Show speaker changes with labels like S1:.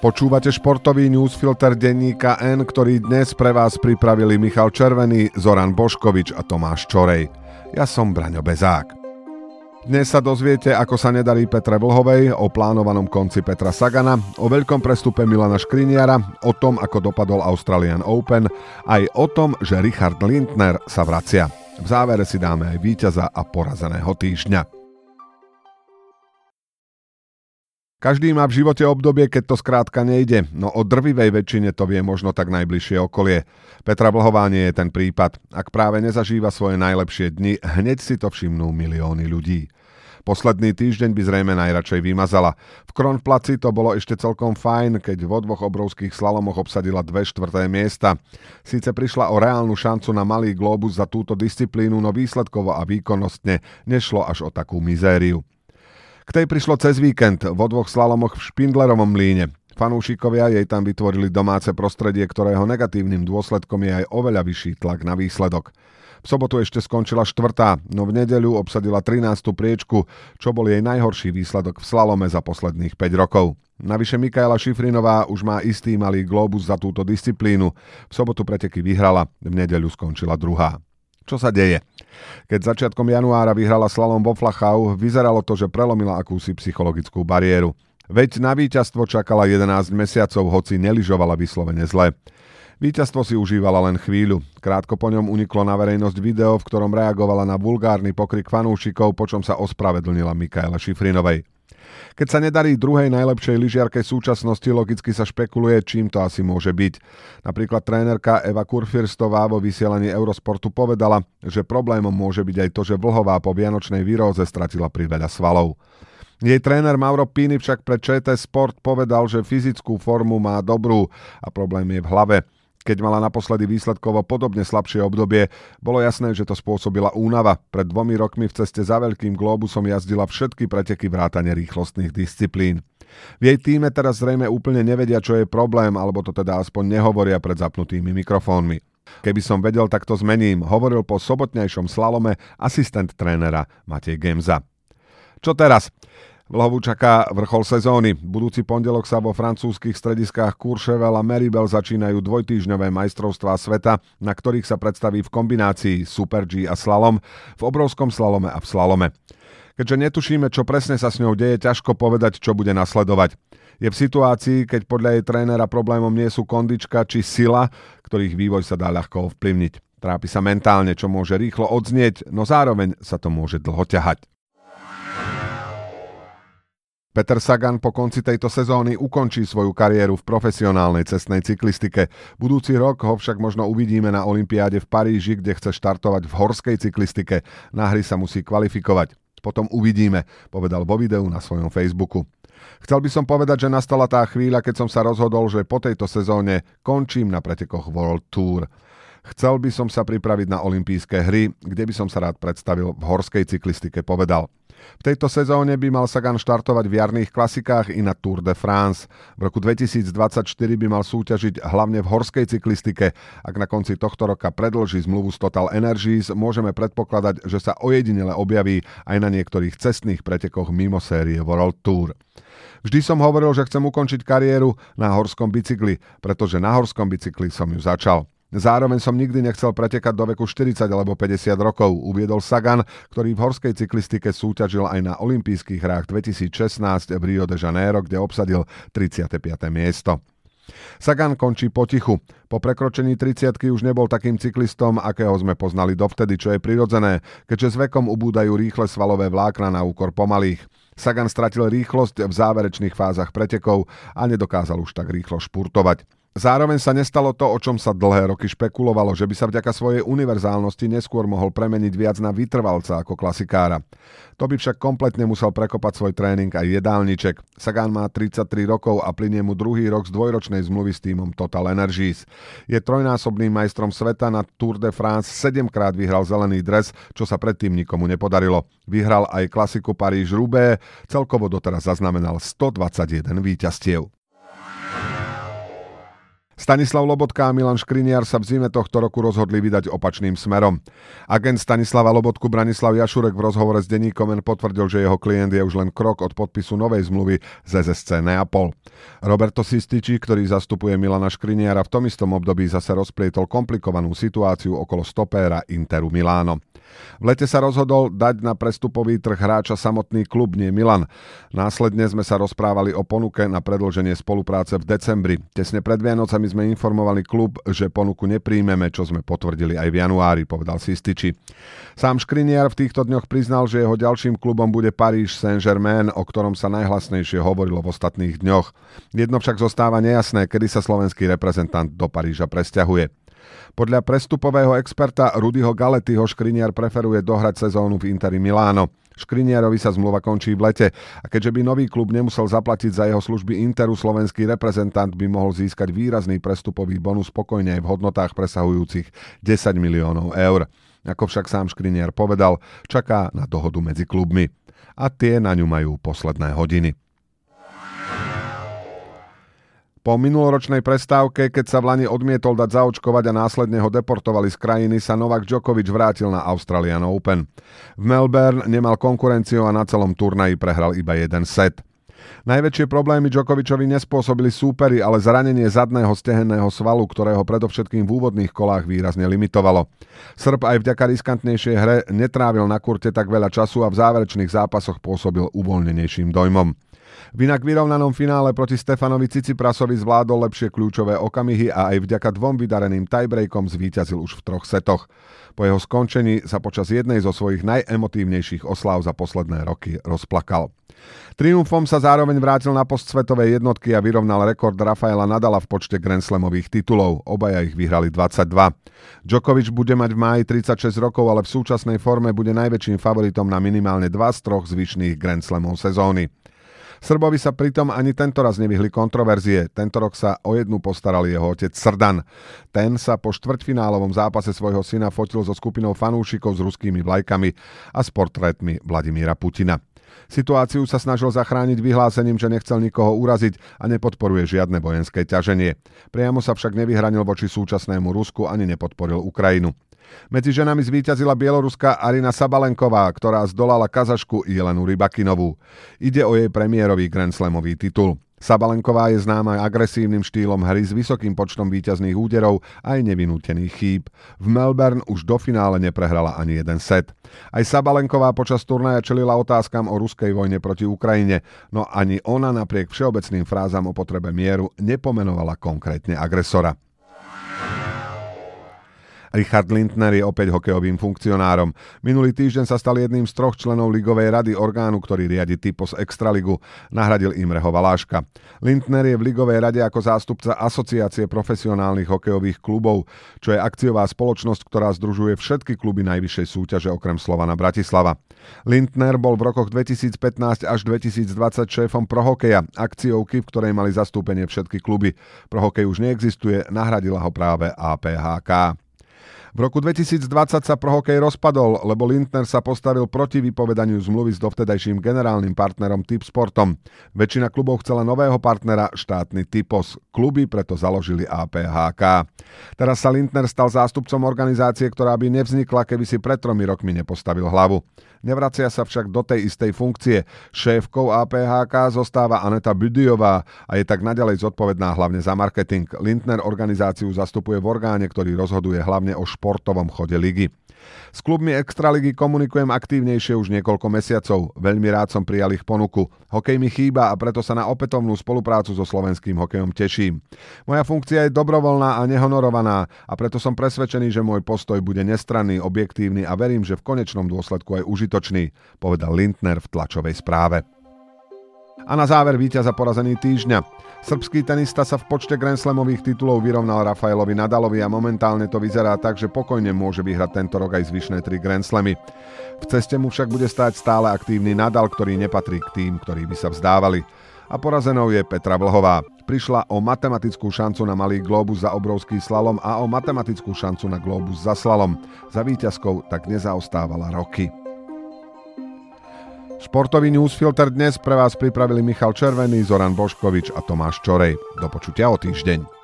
S1: Počúvate športový newsfilter denníka N, ktorý dnes pre vás pripravili Michal Červený, Zoran Boškovič a Tomáš Čorej. Ja som Braňo Bezák. Dnes sa dozviete, ako sa nedarí Petre Vlhovej, o plánovanom konci Petra Sagana, o veľkom prestupe Milana Škriniara, o tom, ako dopadol Australian Open, aj o tom, že Richard Lindner sa vracia. V závere si dáme aj víťaza a porazeného týždňa. Každý má v živote obdobie, keď to skrátka nejde, no o drvivej väčšine to vie možno tak najbližšie okolie. Petra Vlhová nie je ten prípad. Ak práve nezažíva svoje najlepšie dni, hneď si to všimnú milióny ľudí. Posledný týždeň by zrejme najradšej vymazala. V Kronplaci to bolo ešte celkom fajn, keď vo dvoch obrovských slalomoch obsadila dve štvrté miesta. Síce prišla o reálnu šancu na malý globus za túto disciplínu, no výsledkovo a výkonnostne nešlo až o takú mizériu. K tej prišlo cez víkend vo dvoch slalomoch v Špindlerovom mlíne. Fanúšikovia jej tam vytvorili domáce prostredie, ktorého negatívnym dôsledkom je aj oveľa vyšší tlak na výsledok. V sobotu ešte skončila štvrtá, no v nedeľu obsadila 13. priečku, čo bol jej najhorší výsledok v slalome za posledných 5 rokov. Navyše Mikaela Šifrinová už má istý malý globus za túto disciplínu. V sobotu preteky vyhrala, v nedeľu skončila druhá. Čo sa deje? Keď začiatkom januára vyhrala slalom vo Flachau, vyzeralo to, že prelomila akúsi psychologickú bariéru. Veď na víťazstvo čakala 11 mesiacov, hoci neližovala vyslovene zle. Víťazstvo si užívala len chvíľu. Krátko po ňom uniklo na verejnosť video, v ktorom reagovala na vulgárny pokrik fanúšikov, počom sa ospravedlnila Mikaela Šifrinovej. Keď sa nedarí druhej najlepšej lyžiarke súčasnosti, logicky sa špekuluje, čím to asi môže byť. Napríklad trénerka Eva Kurfirstová vo vysielaní Eurosportu povedala, že problémom môže byť aj to, že Vlhová po vianočnej výroze stratila priveľa svalov. Jej tréner Mauro Pini však pre ČT Sport povedal, že fyzickú formu má dobrú a problém je v hlave. Keď mala naposledy výsledkovo podobne slabšie obdobie, bolo jasné, že to spôsobila únava. Pred dvomi rokmi v ceste za veľkým globusom jazdila všetky preteky vrátane rýchlostných disciplín. V jej týme teraz zrejme úplne nevedia, čo je problém, alebo to teda aspoň nehovoria pred zapnutými mikrofónmi. Keby som vedel, tak to zmením, hovoril po sobotnejšom slalome asistent trénera Matej Gemza. Čo teraz? Vlhovú čaká vrchol sezóny. Budúci pondelok sa vo francúzskych strediskách Courchevel a Meribel začínajú dvojtýžňové majstrovstvá sveta, na ktorých sa predstaví v kombinácii Super G a slalom, v obrovskom slalome a v slalome. Keďže netušíme, čo presne sa s ňou deje, ťažko povedať, čo bude nasledovať. Je v situácii, keď podľa jej trénera problémom nie sú kondička či sila, ktorých vývoj sa dá ľahko ovplyvniť. Trápi sa mentálne, čo môže rýchlo odznieť, no zároveň sa to môže dlho ťahať. Peter Sagan po konci tejto sezóny ukončí svoju kariéru v profesionálnej cestnej cyklistike. Budúci rok ho však možno uvidíme na Olympiáde v Paríži, kde chce štartovať v horskej cyklistike. Na hry sa musí kvalifikovať. Potom uvidíme, povedal vo videu na svojom Facebooku. Chcel by som povedať, že nastala tá chvíľa, keď som sa rozhodol, že po tejto sezóne končím na pretekoch World Tour. Chcel by som sa pripraviť na olympijské hry, kde by som sa rád predstavil v horskej cyklistike, povedal. V tejto sezóne by mal Sagan štartovať v jarných klasikách i na Tour de France. V roku 2024 by mal súťažiť hlavne v horskej cyklistike. Ak na konci tohto roka predlží zmluvu s Total Energies, môžeme predpokladať, že sa ojedinele objaví aj na niektorých cestných pretekoch mimo série World Tour. Vždy som hovoril, že chcem ukončiť kariéru na horskom bicykli, pretože na horskom bicykli som ju začal. Zároveň som nikdy nechcel pretekať do veku 40 alebo 50 rokov, uviedol Sagan, ktorý v horskej cyklistike súťažil aj na olympijských hrách 2016 v Rio de Janeiro, kde obsadil 35. miesto. Sagan končí potichu. Po prekročení 30 už nebol takým cyklistom, akého sme poznali dovtedy, čo je prirodzené, keďže s vekom ubúdajú rýchle svalové vlákna na úkor pomalých. Sagan stratil rýchlosť v záverečných fázach pretekov a nedokázal už tak rýchlo špurtovať. Zároveň sa nestalo to, o čom sa dlhé roky špekulovalo, že by sa vďaka svojej univerzálnosti neskôr mohol premeniť viac na vytrvalca ako klasikára. To by však kompletne musel prekopať svoj tréning aj jedálniček. Sagan má 33 rokov a plinie mu druhý rok z dvojročnej zmluvy s týmom Total Energies. Je trojnásobným majstrom sveta na Tour de France, 7 krát vyhral zelený dres, čo sa predtým nikomu nepodarilo. Vyhral aj klasiku Paríž-Roubaix, celkovo doteraz zaznamenal 121 víťazstiev. Stanislav Lobotka a Milan Škriniar sa v zime tohto roku rozhodli vydať opačným smerom. Agent Stanislava Lobotku Branislav Jašurek v rozhovore s denníkom N potvrdil, že jeho klient je už len krok od podpisu novej zmluvy z SSC Neapol. Roberto Sističi, ktorý zastupuje Milana Škriniara v tom istom období zase rozplietol komplikovanú situáciu okolo stopéra Interu Miláno. V lete sa rozhodol dať na prestupový trh hráča samotný klub, nie Milan. Následne sme sa rozprávali o ponuke na predlženie spolupráce v decembri. Tesne pred Vianocami sme informovali klub, že ponuku nepríjmeme, čo sme potvrdili aj v januári, povedal Sističi. Sám Škriniar v týchto dňoch priznal, že jeho ďalším klubom bude Paríž Saint-Germain, o ktorom sa najhlasnejšie hovorilo v ostatných dňoch. Jedno však zostáva nejasné, kedy sa slovenský reprezentant do Paríža presťahuje. Podľa prestupového experta Rudyho Galetyho Škriniar preferuje dohrať sezónu v Interi Miláno. Škriniarovi sa zmluva končí v lete a keďže by nový klub nemusel zaplatiť za jeho služby Interu, slovenský reprezentant by mohol získať výrazný prestupový bonus spokojne aj v hodnotách presahujúcich 10 miliónov eur. Ako však sám Škriniar povedal, čaká na dohodu medzi klubmi. A tie na ňu majú posledné hodiny. Po minuloročnej prestávke, keď sa v Lani odmietol dať zaočkovať a následne ho deportovali z krajiny, sa Novak Djokovic vrátil na Australian Open. V Melbourne nemal konkurenciu a na celom turnaji prehral iba jeden set. Najväčšie problémy Djokovičovi nespôsobili súpery, ale zranenie zadného stehenného svalu, ktorého predovšetkým v úvodných kolách výrazne limitovalo. Srb aj vďaka riskantnejšej hre netrávil na kurte tak veľa času a v záverečných zápasoch pôsobil uvoľnenejším dojmom. V inak vyrovnanom finále proti Stefanovi Ciciprasovi zvládol lepšie kľúčové okamihy a aj vďaka dvom vydareným tiebreakom zvíťazil už v troch setoch. Po jeho skončení sa počas jednej zo svojich najemotívnejších osláv za posledné roky rozplakal. Triumfom sa zároveň vrátil na post svetovej jednotky a vyrovnal rekord Rafaela Nadala v počte Grand Slamových titulov. Obaja ich vyhrali 22. Djokovic bude mať v máji 36 rokov, ale v súčasnej forme bude najväčším favoritom na minimálne dva z troch zvyšných Grand Slamov sezóny. Srbovi sa pritom ani tento raz nevyhli kontroverzie. Tento rok sa o jednu postaral jeho otec Srdan. Ten sa po štvrťfinálovom zápase svojho syna fotil so skupinou fanúšikov s ruskými vlajkami a s portrétmi Vladimíra Putina. Situáciu sa snažil zachrániť vyhlásením, že nechcel nikoho uraziť a nepodporuje žiadne vojenské ťaženie. Priamo sa však nevyhranil voči súčasnému Rusku ani nepodporil Ukrajinu. Medzi ženami zvíťazila bieloruská Arina Sabalenková, ktorá zdolala kazašku Jelenu Rybakinovú. Ide o jej premiérový Grand Slamový titul. Sabalenková je známa agresívnym štýlom hry s vysokým počtom víťazných úderov a aj nevinútených chýb. V Melbourne už do finále neprehrala ani jeden set. Aj Sabalenková počas turnaja čelila otázkam o ruskej vojne proti Ukrajine, no ani ona napriek všeobecným frázam o potrebe mieru nepomenovala konkrétne agresora. Richard Lindner je opäť hokejovým funkcionárom. Minulý týždeň sa stal jedným z troch členov Ligovej rady orgánu, ktorý riadi Typos Extraligu. Nahradil Imreho Valáška. Lindner je v Ligovej rade ako zástupca Asociácie profesionálnych hokejových klubov, čo je akciová spoločnosť, ktorá združuje všetky kluby najvyššej súťaže okrem Slovana Bratislava. Lindner bol v rokoch 2015 až 2020 šéfom Prohokeja, akciovky, v ktorej mali zastúpenie všetky kluby. Prohokej už neexistuje, nahradila ho práve APHK. V roku 2020 sa prohokej rozpadol, lebo Lindner sa postavil proti vypovedaniu zmluvy s dovtedajším generálnym partnerom Typ Sportom. Väčšina klubov chcela nového partnera, štátny Typos. Kluby preto založili APHK. Teraz sa Lindner stal zástupcom organizácie, ktorá by nevznikla, keby si pred tromi rokmi nepostavil hlavu. Nevracia sa však do tej istej funkcie. Šéfkou APHK zostáva Aneta Budiová a je tak naďalej zodpovedná hlavne za marketing. Lindner organizáciu zastupuje v orgáne, ktorý rozhoduje hlavne o športovom chode ligy. S klubmi Extraligy komunikujem aktívnejšie už niekoľko mesiacov. Veľmi rád som prijal ich ponuku. Hokej mi chýba a preto sa na opätovnú spoluprácu so slovenským hokejom teším. Moja funkcia je dobrovoľná a nehonorovaná a preto som presvedčený, že môj postoj bude nestranný, objektívny a verím, že v konečnom dôsledku aj užitočný, povedal Lindner v tlačovej správe. A na záver víťaza porazený týždňa. Srbský tenista sa v počte Grand Slamových titulov vyrovnal Rafaelovi Nadalovi a momentálne to vyzerá tak, že pokojne môže vyhrať tento rok aj zvyšné tri Grand Slamy. V ceste mu však bude stáť stále aktívny Nadal, ktorý nepatrí k tým, ktorí by sa vzdávali. A porazenou je Petra Vlhová. Prišla o matematickú šancu na malý globus za obrovský slalom a o matematickú šancu na globus za slalom. Za víťazkou tak nezaostávala roky. Športový newsfilter dnes pre vás pripravili Michal Červený, Zoran Boškovič a Tomáš Čorej. Do počutia o týždeň.